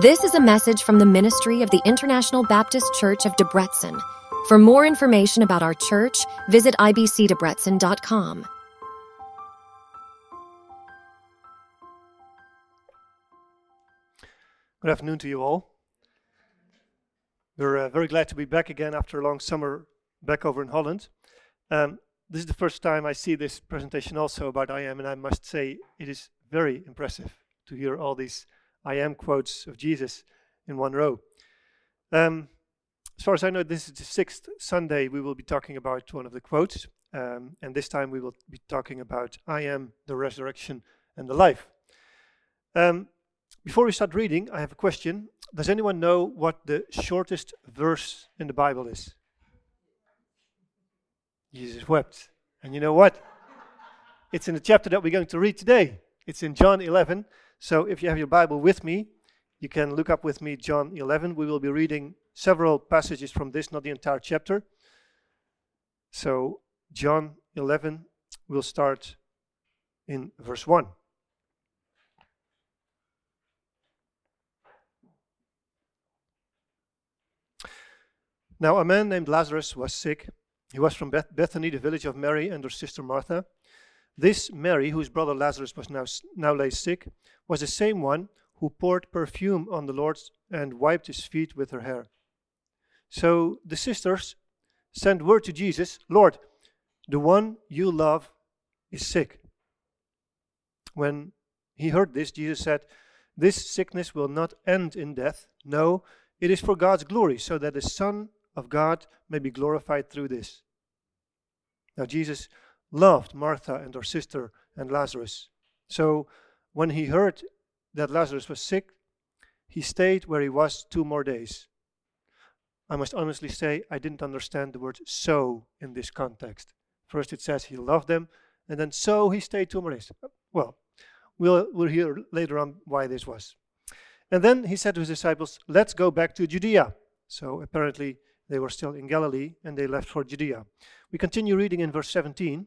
This is a message from the ministry of the International Baptist Church of Debrecen. For more information about our church, visit ibcdebrecen.com. Good afternoon to you all. We're uh, very glad to be back again after a long summer back over in Holland. Um, this is the first time I see this presentation also about I am, and I must say it is very impressive to hear all these I am quotes of Jesus in one row. Um, as far as I know, this is the sixth Sunday we will be talking about one of the quotes, um, and this time we will be talking about I am the resurrection and the life. Um, before we start reading, I have a question. Does anyone know what the shortest verse in the Bible is? Jesus wept. And you know what? It's in the chapter that we're going to read today. It's in John 11. So if you have your Bible with me, you can look up with me John 11. We will be reading several passages from this, not the entire chapter. So, John 11, we'll start in verse 1. Now, a man named Lazarus was sick. He was from Beth- Bethany, the village of Mary and her sister Martha. This Mary, whose brother Lazarus was now, now lay sick, was the same one who poured perfume on the Lord and wiped his feet with her hair. So the sisters sent word to Jesus Lord, the one you love is sick. When he heard this, Jesus said, This sickness will not end in death. No, it is for God's glory, so that the Son of God may be glorified through this. Now, Jesus loved Martha and her sister and Lazarus. So when he heard that Lazarus was sick, he stayed where he was two more days. I must honestly say, I didn't understand the word so in this context. First it says he loved them, and then so he stayed two more days. Well, we'll, we'll hear later on why this was. And then he said to his disciples, Let's go back to Judea. So apparently they were still in Galilee and they left for Judea. We continue reading in verse 17.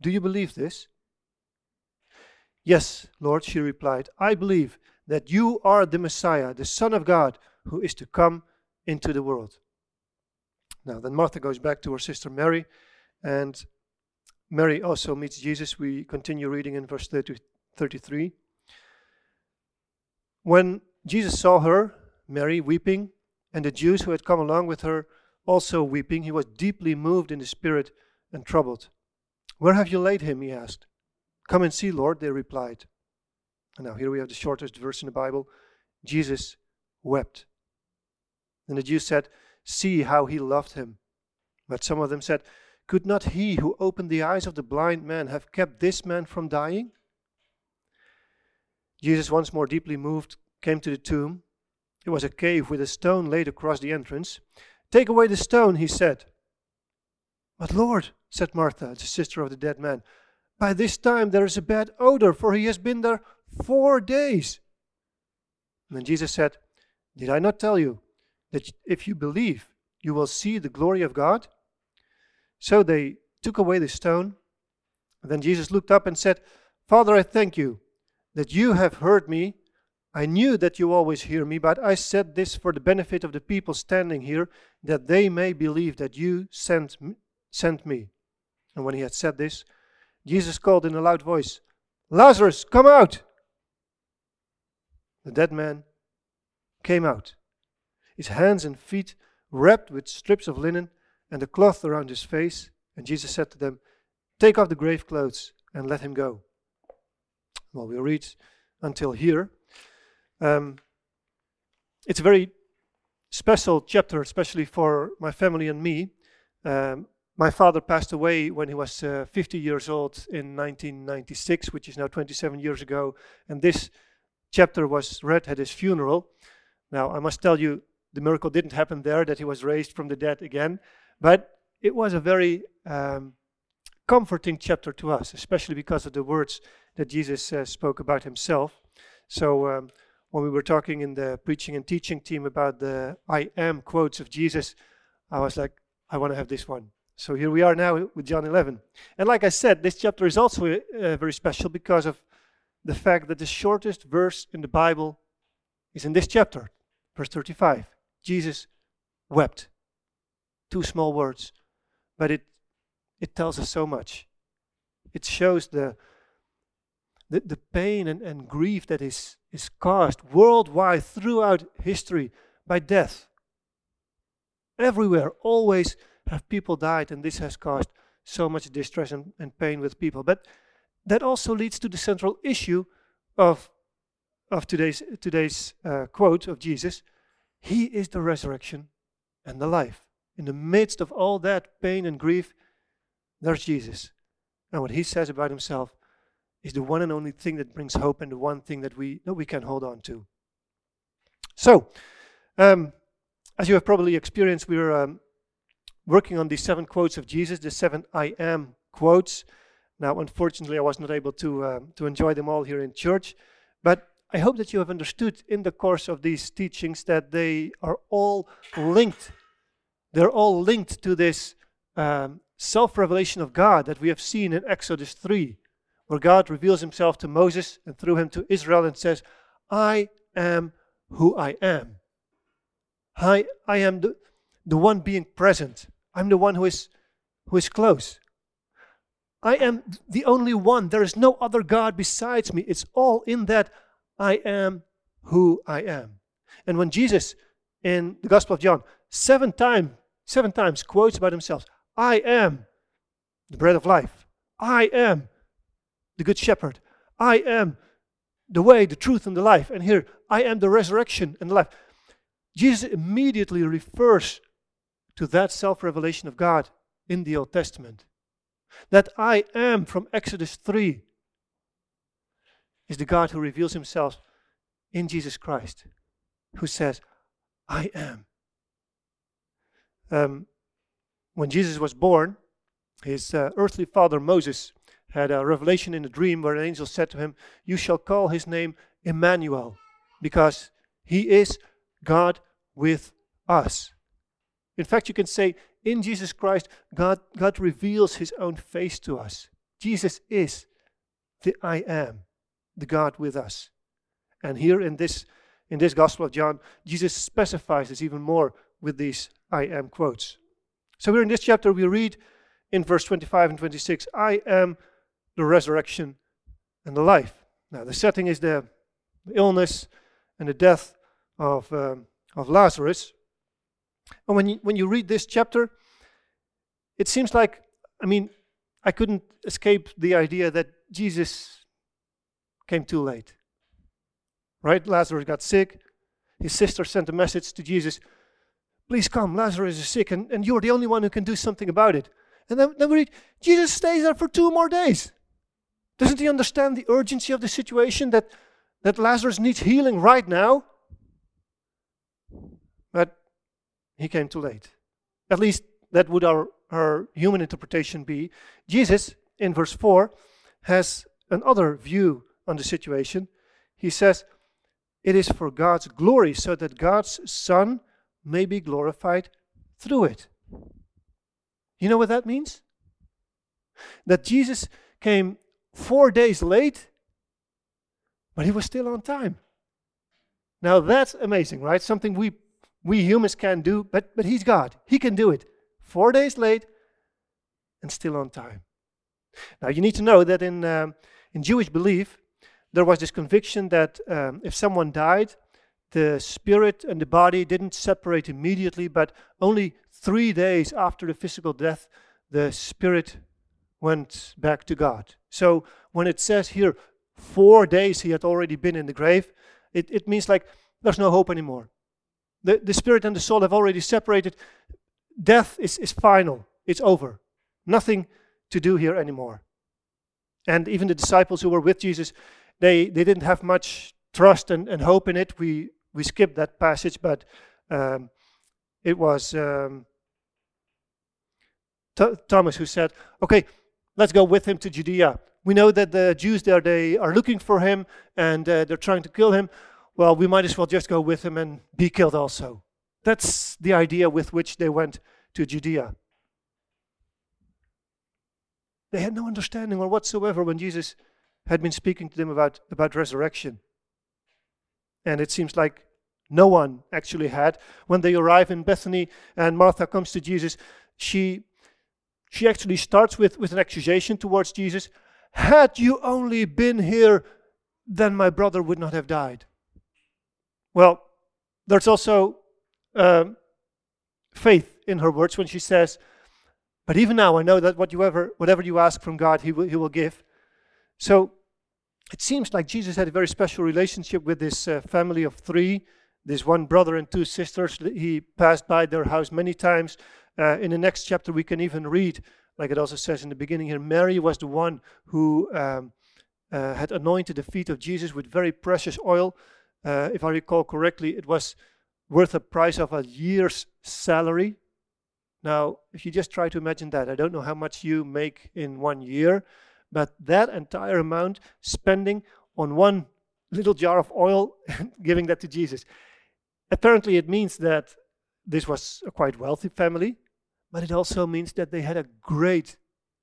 Do you believe this? Yes, Lord, she replied, I believe that you are the Messiah, the Son of God, who is to come into the world. Now, then Martha goes back to her sister Mary, and Mary also meets Jesus. We continue reading in verse 30, 33. When Jesus saw her, Mary, weeping, and the Jews who had come along with her also weeping, he was deeply moved in the spirit and troubled. Where have you laid him? he asked. Come and see, Lord, they replied. And now here we have the shortest verse in the Bible. Jesus wept. And the Jews said, See how he loved him. But some of them said, Could not he who opened the eyes of the blind man have kept this man from dying? Jesus, once more deeply moved, came to the tomb. It was a cave with a stone laid across the entrance. Take away the stone, he said. But Lord, said Martha, the sister of the dead man, by this time there is a bad odor, for he has been there four days. And Jesus said, Did I not tell you that if you believe, you will see the glory of God? So they took away the stone. And then Jesus looked up and said, Father, I thank you that you have heard me. I knew that you always hear me, but I said this for the benefit of the people standing here, that they may believe that you sent me, sent me. And when he had said this, Jesus called in a loud voice, Lazarus, come out! The dead man came out, his hands and feet wrapped with strips of linen and a cloth around his face. And Jesus said to them, Take off the grave clothes and let him go. Well, we'll read until here. Um, it's a very special chapter, especially for my family and me. Um, my father passed away when he was uh, 50 years old in 1996, which is now 27 years ago. And this chapter was read at his funeral. Now, I must tell you, the miracle didn't happen there, that he was raised from the dead again. But it was a very um, comforting chapter to us, especially because of the words that Jesus uh, spoke about himself. So, um, when we were talking in the preaching and teaching team about the I am quotes of Jesus, I was like, I want to have this one. So here we are now with John 11. And like I said, this chapter is also uh, very special because of the fact that the shortest verse in the Bible is in this chapter, verse 35. Jesus wept. Two small words, but it, it tells us so much. It shows the, the, the pain and, and grief that is is caused worldwide throughout history by death. Everywhere, always have people died, and this has caused so much distress and, and pain with people. But that also leads to the central issue of, of today's, today's uh, quote of Jesus He is the resurrection and the life. In the midst of all that pain and grief, there's Jesus. And what he says about himself is the one and only thing that brings hope and the one thing that we that we can hold on to. So, um, as you have probably experienced, we're um, working on these seven quotes of Jesus, the seven I am quotes. Now, unfortunately, I was not able to uh, to enjoy them all here in church, but I hope that you have understood in the course of these teachings that they are all linked. They're all linked to this um, self-revelation of God that we have seen in Exodus 3 where God reveals himself to Moses and through him to Israel and says, I am who I am. I, I am the, the one being present. I'm the one who is, who is close. I am the only one. There is no other God besides me. It's all in that I am who I am. And when Jesus in the Gospel of John seven times seven times quotes about himself, I am the bread of life. I am the Good Shepherd. I am the way, the truth, and the life. And here, I am the resurrection and the life. Jesus immediately refers to that self revelation of God in the Old Testament. That I am from Exodus 3 is the God who reveals himself in Jesus Christ, who says, I am. Um, when Jesus was born, his uh, earthly father Moses had a revelation in a dream where an angel said to him, You shall call his name Emmanuel, because he is God with us. In fact, you can say, in Jesus Christ, God, God reveals his own face to us. Jesus is the I am, the God with us. And here in this, in this Gospel of John, Jesus specifies this even more with these I am quotes. So we're in this chapter, we read in verse 25 and 26, I am the resurrection, and the life. Now, the setting is the illness and the death of, um, of Lazarus. And when you, when you read this chapter, it seems like, I mean, I couldn't escape the idea that Jesus came too late. Right? Lazarus got sick. His sister sent a message to Jesus Please come, Lazarus is sick, and, and you're the only one who can do something about it. And then, then we read, Jesus stays there for two more days. Doesn't he understand the urgency of the situation that, that Lazarus needs healing right now? But he came too late. At least that would our, our human interpretation be. Jesus, in verse 4, has another view on the situation. He says, It is for God's glory, so that God's Son may be glorified through it. You know what that means? That Jesus came four days late, but he was still on time. Now that's amazing, right? Something we we humans can do, but but he's God. He can do it. Four days late and still on time. Now you need to know that in um, in Jewish belief, there was this conviction that um, if someone died the spirit and the body didn't separate immediately, but only three days after the physical death, the spirit went back to God. So when it says here, four days he had already been in the grave, it, it means like there's no hope anymore. The, the spirit and the soul have already separated. Death is, is final, it's over. Nothing to do here anymore. And even the disciples who were with Jesus, they, they didn't have much trust and, and hope in it. We, we skipped that passage, but um, it was um, Thomas who said, Okay, let's go with him to Judea. We know that the Jews there, they are looking for him and uh, they're trying to kill him. Well, we might as well just go with him and be killed also. That's the idea with which they went to Judea. They had no understanding or whatsoever when Jesus had been speaking to them about, about resurrection. And it seems like no one actually had. When they arrive in Bethany and Martha comes to Jesus, she she actually starts with, with an accusation towards Jesus. Had you only been here, then my brother would not have died. Well, there's also um, faith in her words when she says, But even now I know that what you ever, whatever you ask from God, he will, he will give. So it seems like Jesus had a very special relationship with this uh, family of three, this one brother and two sisters. He passed by their house many times. Uh, in the next chapter, we can even read, like it also says in the beginning here, Mary was the one who um, uh, had anointed the feet of Jesus with very precious oil. Uh, if I recall correctly, it was worth a price of a year's salary. Now, if you just try to imagine that, I don't know how much you make in one year, but that entire amount spending on one little jar of oil and giving that to Jesus. Apparently, it means that this was a quite wealthy family but it also means that they had a great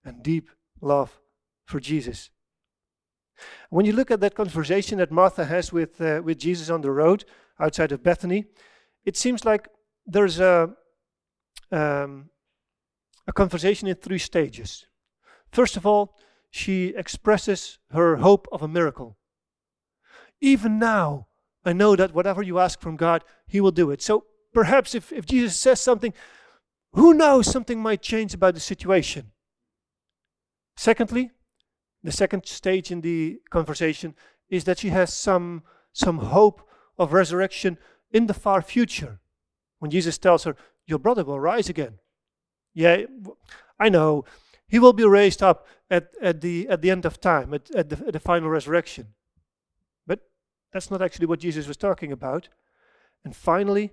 and deep love for Jesus. When you look at that conversation that Martha has with, uh, with Jesus on the road outside of Bethany, it seems like there's a, um, a conversation in three stages. First of all, she expresses her hope of a miracle. Even now, I know that whatever you ask from God, He will do it. So perhaps if, if Jesus says something, who knows, something might change about the situation. Secondly, the second stage in the conversation is that she has some, some hope of resurrection in the far future. When Jesus tells her, Your brother will rise again. Yeah, I know. He will be raised up at, at, the, at the end of time, at, at, the, at the final resurrection. But that's not actually what Jesus was talking about. And finally,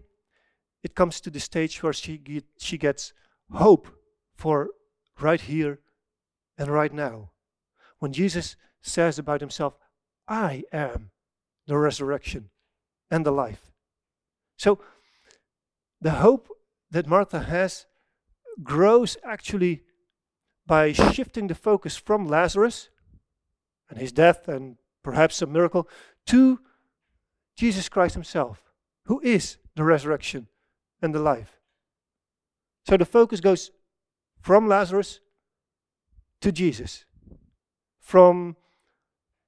it comes to the stage where she, get, she gets hope for right here and right now. When Jesus says about himself, I am the resurrection and the life. So the hope that Martha has grows actually by shifting the focus from Lazarus and his death and perhaps a miracle to Jesus Christ himself, who is the resurrection and the life. So the focus goes from Lazarus to Jesus, from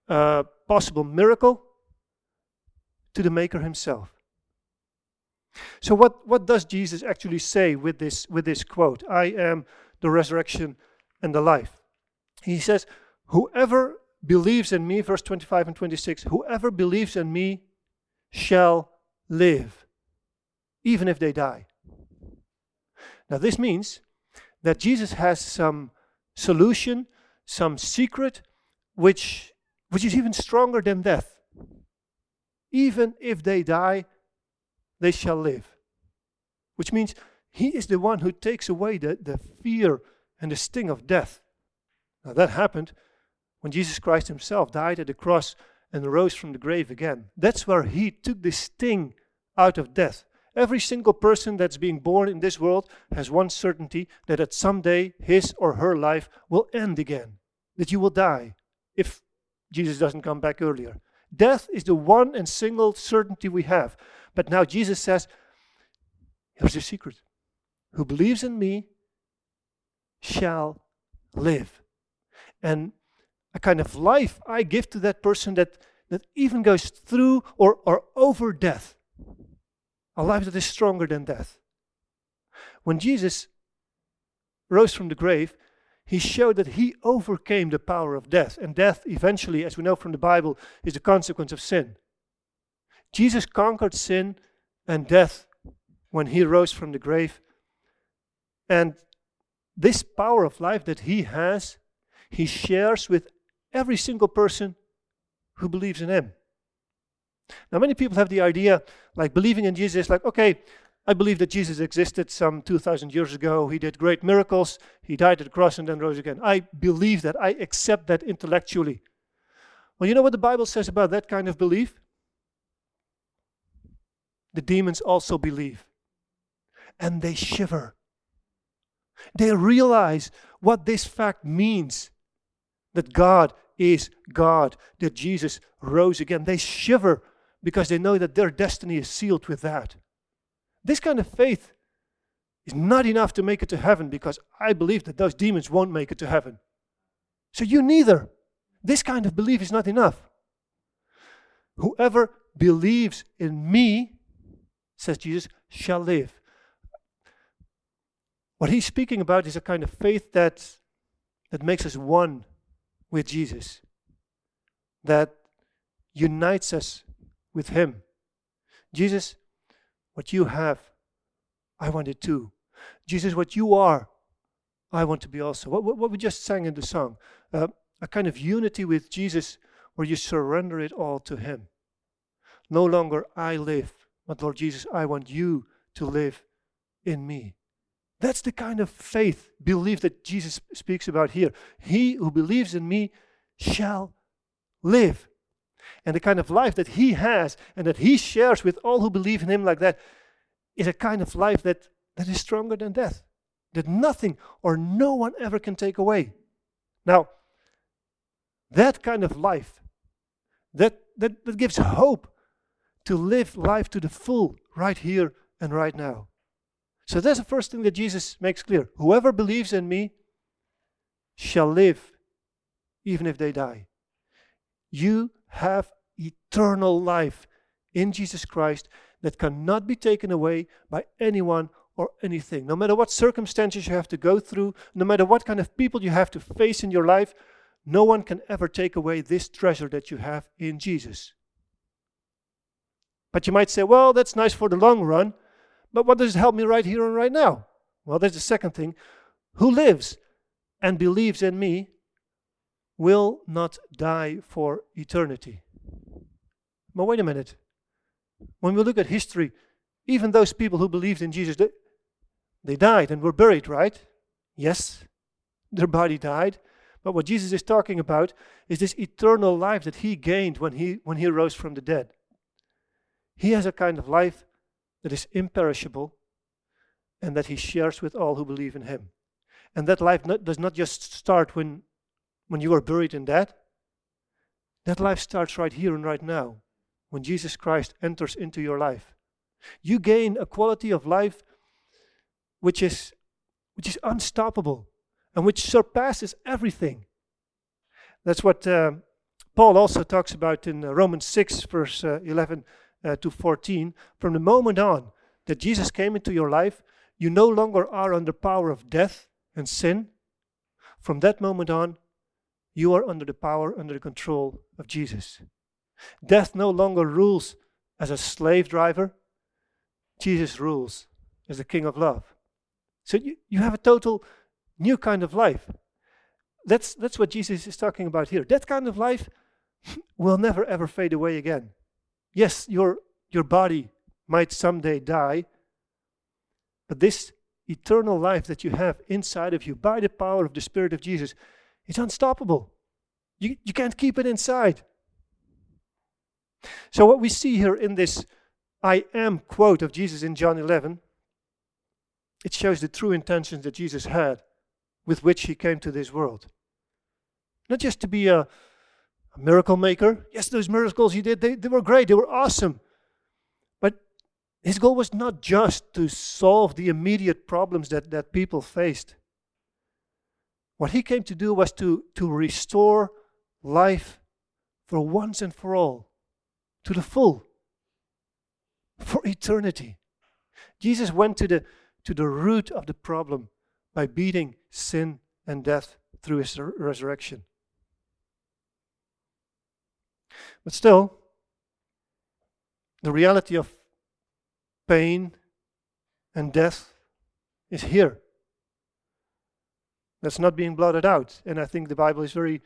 a possible miracle to the Maker himself. So what, what does Jesus actually say with this, with this quote? I am the resurrection and the life. He says, Whoever believes in me, verse 25 and 26, whoever believes in me shall live even if they die. Now, this means that Jesus has some solution, some secret, which, which is even stronger than death. Even if they die, they shall live. Which means he is the one who takes away the, the fear and the sting of death. Now, that happened when Jesus Christ himself died at the cross and rose from the grave again. That's where he took the sting out of death. Every single person that's being born in this world has one certainty that at some day his or her life will end again, that you will die if Jesus doesn't come back earlier. Death is the one and single certainty we have. But now Jesus says, here's the secret. Who believes in me shall live. And a kind of life I give to that person that, that even goes through or, or over death. A life that is stronger than death. When Jesus rose from the grave, he showed that he overcame the power of death. And death, eventually, as we know from the Bible, is the consequence of sin. Jesus conquered sin and death when he rose from the grave. And this power of life that he has, he shares with every single person who believes in him. Now, many people have the idea like believing in Jesus, like, okay, I believe that Jesus existed some 2,000 years ago. He did great miracles. He died at the cross and then rose again. I believe that. I accept that intellectually. Well, you know what the Bible says about that kind of belief? The demons also believe. And they shiver. They realize what this fact means that God is God, that Jesus rose again. They shiver because they know that their destiny is sealed with that. This kind of faith is not enough to make it to heaven because I believe that those demons won't make it to heaven. So you neither. This kind of belief is not enough. Whoever believes in me, says Jesus, shall live. What he's speaking about is a kind of faith that, that makes us one with Jesus, that unites us with him. Jesus, what you have, I want it too. Jesus, what you are, I want to be also. What, what, what we just sang in the song, uh, a kind of unity with Jesus where you surrender it all to Him. No longer I live, but Lord Jesus, I want you to live in me. That's the kind of faith, belief that Jesus speaks about here. He who believes in me shall live and the kind of life that he has and that he shares with all who believe in him like that is a kind of life that, that is stronger than death, that nothing or no one ever can take away. Now, that kind of life, that, that, that gives hope to live life to the full right here and right now. So that's the first thing that Jesus makes clear. Whoever believes in me shall live even if they die. You have eternal life in Jesus Christ that cannot be taken away by anyone or anything. No matter what circumstances you have to go through, no matter what kind of people you have to face in your life, no one can ever take away this treasure that you have in Jesus. But you might say, well, that's nice for the long run, but what does it help me right here and right now? Well, there's the second thing. Who lives and believes in me will not die for eternity. But wait a minute. When we look at history, even those people who believed in Jesus, they, they died and were buried, right? Yes, their body died. But what Jesus is talking about is this eternal life that he gained when he, when he rose from the dead. He has a kind of life that is imperishable and that he shares with all who believe in him. And that life not, does not just start when when you are buried in that, that life starts right here and right now when Jesus Christ enters into your life. You gain a quality of life which is, which is unstoppable and which surpasses everything. That's what uh, Paul also talks about in uh, Romans 6, verse uh, 11 uh, to 14. From the moment on that Jesus came into your life, you no longer are under power of death and sin. From that moment on, you are under the power, under the control of Jesus. Death no longer rules as a slave driver, Jesus rules as the King of love. So you, you have a total new kind of life. That's, that's what Jesus is talking about here. That kind of life will never ever fade away again. Yes, your, your body might someday die, but this eternal life that you have inside of you by the power of the Spirit of Jesus it's unstoppable. You, you can't keep it inside. So, what we see here in this I am quote of Jesus in John 11, it shows the true intentions that Jesus had with which he came to this world. Not just to be a, a miracle maker. Yes, those miracles he did, they, they were great, they were awesome. But his goal was not just to solve the immediate problems that, that people faced. What he came to do was to, to restore life for once and for all, to the full, for eternity. Jesus went to the, to the root of the problem by beating sin and death through his resurrection. But still, the reality of pain and death is here. That's not being blotted out. And I think the Bible is very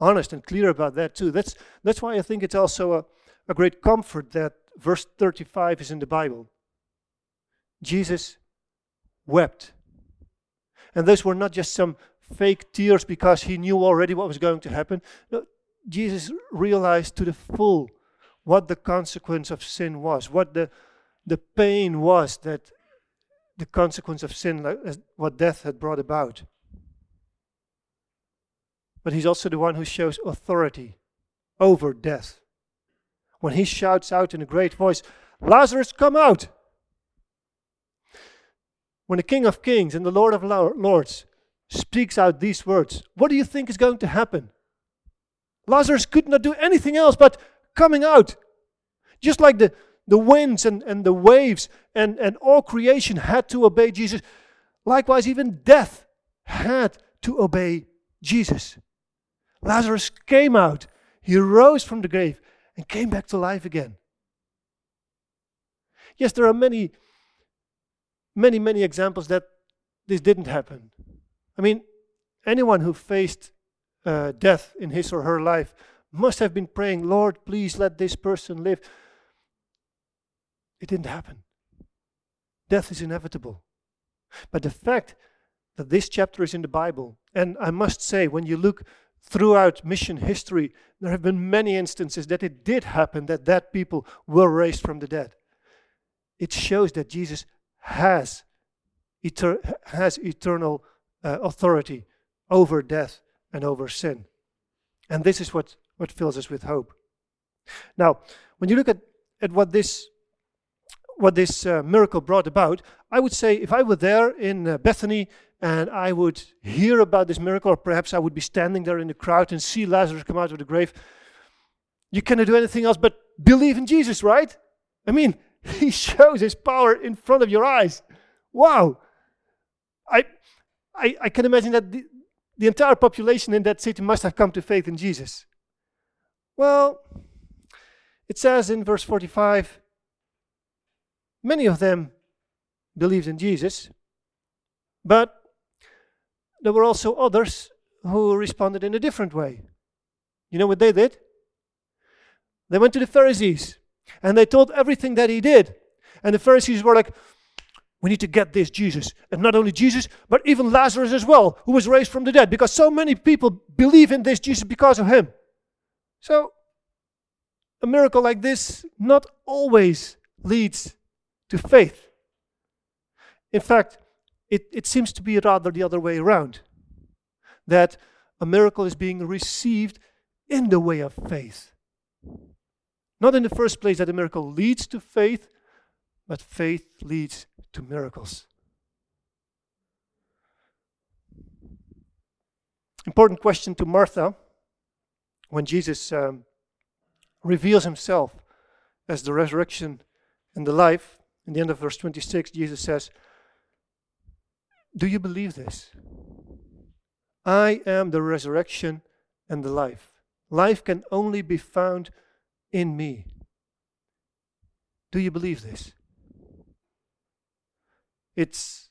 honest and clear about that too. That's, that's why I think it's also a, a great comfort that verse 35 is in the Bible. Jesus wept. And those were not just some fake tears because he knew already what was going to happen. No, Jesus realized to the full what the consequence of sin was, what the, the pain was that the consequence of sin, what death had brought about. But he's also the one who shows authority over death. When he shouts out in a great voice, Lazarus, come out! When the King of Kings and the Lord of Lords speaks out these words, what do you think is going to happen? Lazarus could not do anything else but coming out. Just like the, the winds and, and the waves and, and all creation had to obey Jesus, likewise, even death had to obey Jesus. Lazarus came out, he rose from the grave and came back to life again. Yes, there are many, many, many examples that this didn't happen. I mean, anyone who faced uh, death in his or her life must have been praying, Lord, please let this person live. It didn't happen. Death is inevitable. But the fact that this chapter is in the Bible, and I must say, when you look throughout mission history, there have been many instances that it did happen that dead people were raised from the dead. It shows that Jesus has, eter- has eternal uh, authority over death and over sin. And this is what, what fills us with hope. Now, when you look at, at what this what this uh, miracle brought about, I would say if I were there in uh, Bethany and I would hear about this miracle, or perhaps I would be standing there in the crowd and see Lazarus come out of the grave, you cannot do anything else but believe in Jesus, right? I mean, he shows his power in front of your eyes. Wow. I, I, I can imagine that the, the entire population in that city must have come to faith in Jesus. Well, it says in verse 45 many of them believed in Jesus, but there were also others who responded in a different way. You know what they did? They went to the Pharisees and they told everything that he did. And the Pharisees were like, we need to get this Jesus. And not only Jesus, but even Lazarus as well, who was raised from the dead, because so many people believe in this Jesus because of him. So, a miracle like this not always leads to faith. In fact, it, it seems to be rather the other way around that a miracle is being received in the way of faith. Not in the first place that a miracle leads to faith, but faith leads to miracles. Important question to Martha when Jesus um, reveals himself as the resurrection and the life. In the end of verse 26, Jesus says, Do you believe this? I am the resurrection and the life. Life can only be found in me. Do you believe this? It's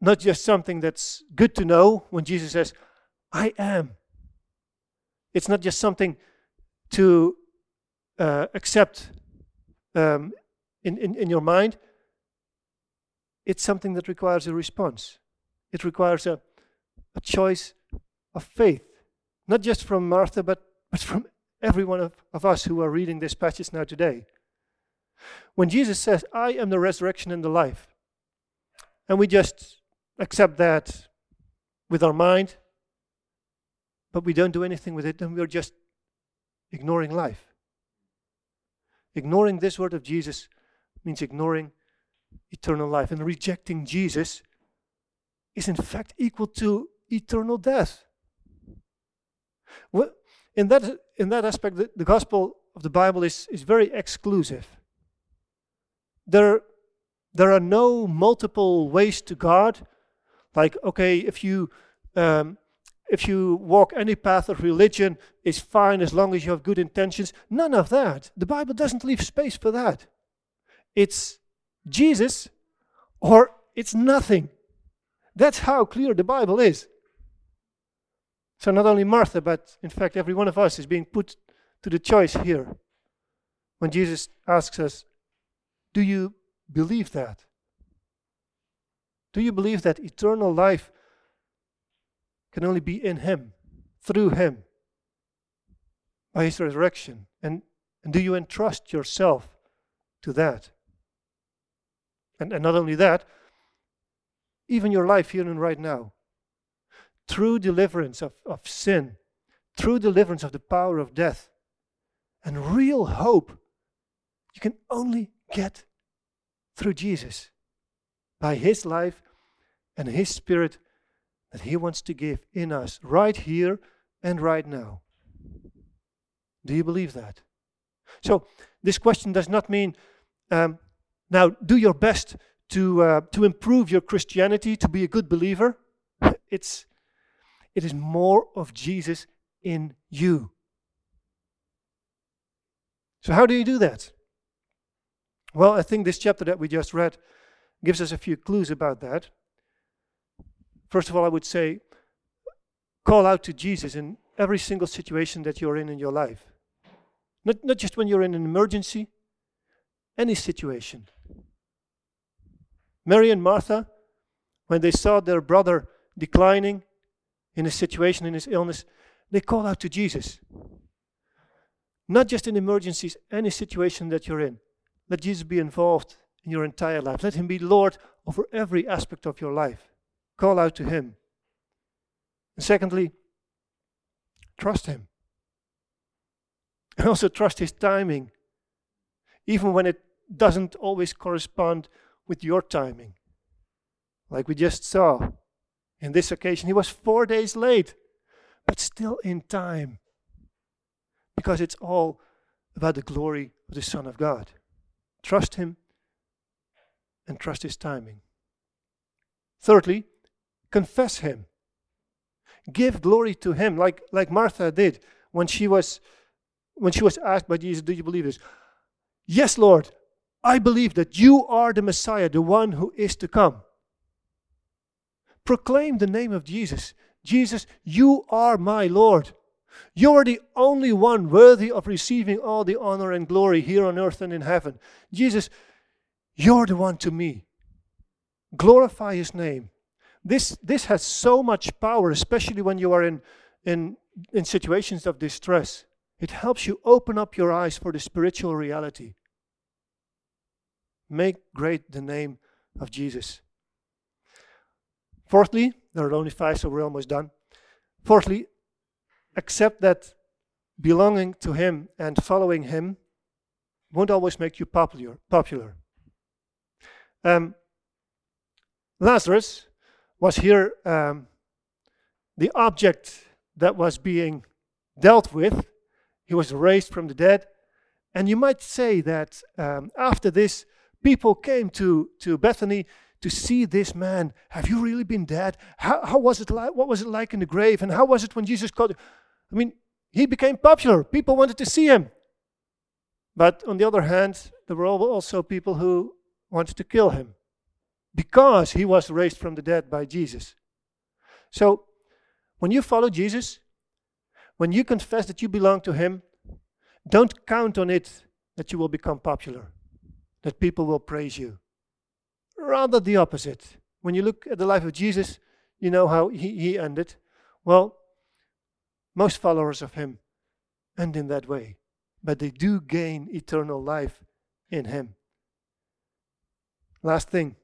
not just something that's good to know when Jesus says, I am. It's not just something to uh, accept um, in, in, in your mind. It's something that requires a response. It requires a, a choice of faith, not just from Martha, but, but from every one of, of us who are reading this passage now today. When Jesus says, I am the resurrection and the life, and we just accept that with our mind, but we don't do anything with it, then we're just ignoring life. Ignoring this word of Jesus means ignoring eternal life. And rejecting Jesus is, in fact, equal to eternal death. Well, in, that, in that aspect, the, the gospel of the Bible is, is very exclusive. There there are no multiple ways to God. Like, okay, if you um, if you walk any path of religion, it's fine as long as you have good intentions. None of that. The Bible doesn't leave space for that. It's Jesus or it's nothing. That's how clear the Bible is. So not only Martha, but in fact every one of us is being put to the choice here. When Jesus asks us, Do you believe that? Do you believe that eternal life can only be in Him, through Him, by His resurrection? And, and do you entrust yourself to that? And, and not only that, even your life here and right now. True deliverance of, of sin, true deliverance of the power of death, and real hope you can only get through Jesus by His life and His Spirit that He wants to give in us right here and right now. Do you believe that? So, this question does not mean um, now do your best to, uh, to improve your Christianity, to be a good believer. It's, it is more of Jesus in you. So, how do you do that? Well, I think this chapter that we just read gives us a few clues about that. First of all, I would say call out to Jesus in every single situation that you're in in your life. Not, not just when you're in an emergency, any situation. Mary and Martha, when they saw their brother declining in his situation, in his illness, they called out to Jesus. Not just in emergencies, any situation that you're in. Let Jesus be involved in your entire life. Let him be Lord over every aspect of your life. Call out to him. And secondly, trust him. And also trust his timing, even when it doesn't always correspond with your timing. Like we just saw in this occasion, he was four days late, but still in time. Because it's all about the glory of the Son of God. Trust Him and trust His timing. Thirdly, confess Him. Give glory to Him, like, like Martha did when she was when she was asked by Jesus, Do you believe this? Yes, Lord, I believe that you are the Messiah, the one who is to come. Proclaim the name of Jesus. Jesus, you are my Lord. You are the only one worthy of receiving all the honor and glory here on earth and in heaven. Jesus, you're the one to me. Glorify his name. This, this has so much power, especially when you are in, in, in situations of distress. It helps you open up your eyes for the spiritual reality. Make great the name of Jesus. Fourthly, there are only five, so we're almost done. Fourthly, accept that belonging to Him and following Him won't always make you popular. popular. Um, Lazarus was here um, the object that was being dealt with. He was raised from the dead. And you might say that um, after this, people came to, to Bethany to see this man. Have you really been dead? How, how was it like? What was it like in the grave? And how was it when Jesus called? I mean, he became popular. People wanted to see him. But on the other hand, there were also people who wanted to kill him because he was raised from the dead by Jesus. So, when you follow Jesus, when you confess that you belong to him, don't count on it that you will become popular, that people will praise you. Rather the opposite. When you look at the life of Jesus, you know how he, he ended. Well, most followers of him end in that way, but they do gain eternal life in him. Last thing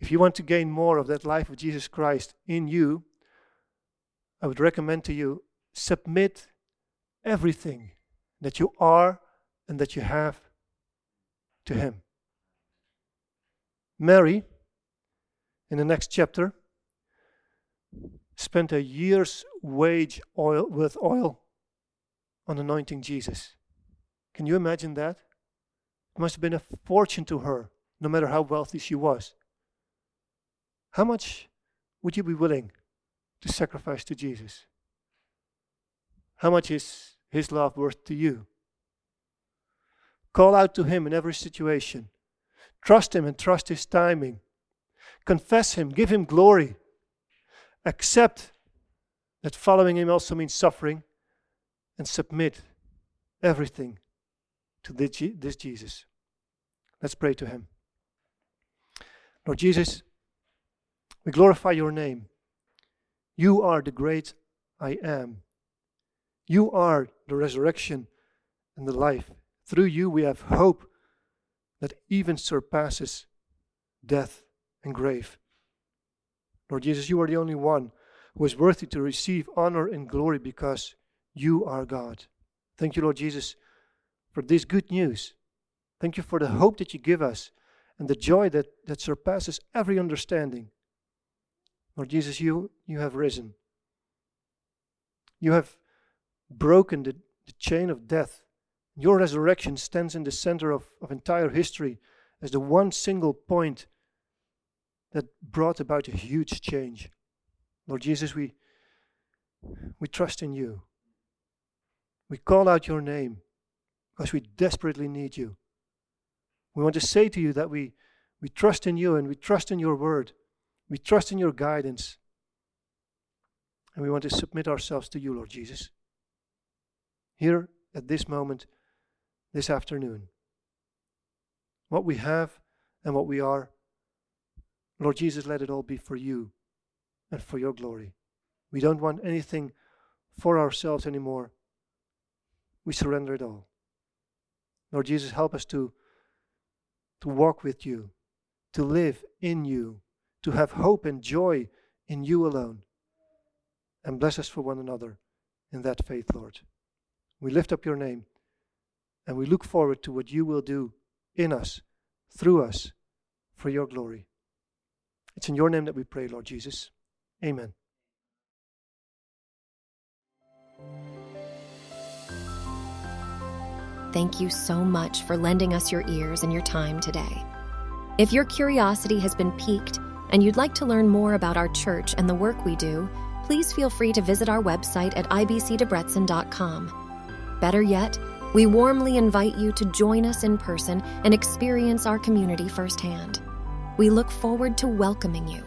if you want to gain more of that life of Jesus Christ in you, I would recommend to you submit everything that you are and that you have to Him. Mary, in the next chapter, spent a year's wage oil with oil on anointing Jesus. Can you imagine that? It must have been a fortune to her no matter how wealthy she was. How much would you be willing to sacrifice to Jesus? How much is his love worth to you? Call out to him in every situation. Trust him and trust his timing. Confess him, give him glory. Accept that following him also means suffering and submit everything to this Jesus. Let's pray to him. Lord Jesus, we glorify your name. You are the great I am. You are the resurrection and the life. Through you we have hope that even surpasses death and grave. Lord Jesus, you are the only one who is worthy to receive honor and glory because you are God. Thank you, Lord Jesus, for this good news. Thank you for the hope that you give us and the joy that, that surpasses every understanding. Lord Jesus, you, you have risen. You have broken the, the chain of death. Your resurrection stands in the center of, of entire history as the one single point that brought about a huge change. Lord Jesus, we, we trust in you. We call out your name because we desperately need you. We want to say to you that we, we trust in you and we trust in your word. We trust in your guidance. And we want to submit ourselves to you, Lord Jesus. Here at this moment, this afternoon, what we have and what we are, Lord Jesus, let it all be for you and for your glory. We don't want anything for ourselves anymore. We surrender it all. Lord Jesus, help us to, to walk with you, to live in you, to have hope and joy in you alone. And bless us for one another in that faith, Lord. We lift up your name and we look forward to what you will do in us, through us, for your glory. It's in your name that we pray, Lord Jesus. Amen. Thank you so much for lending us your ears and your time today. If your curiosity has been piqued and you'd like to learn more about our church and the work we do, please feel free to visit our website at ibcdebrecen.com. Better yet, we warmly invite you to join us in person and experience our community firsthand. We look forward to welcoming you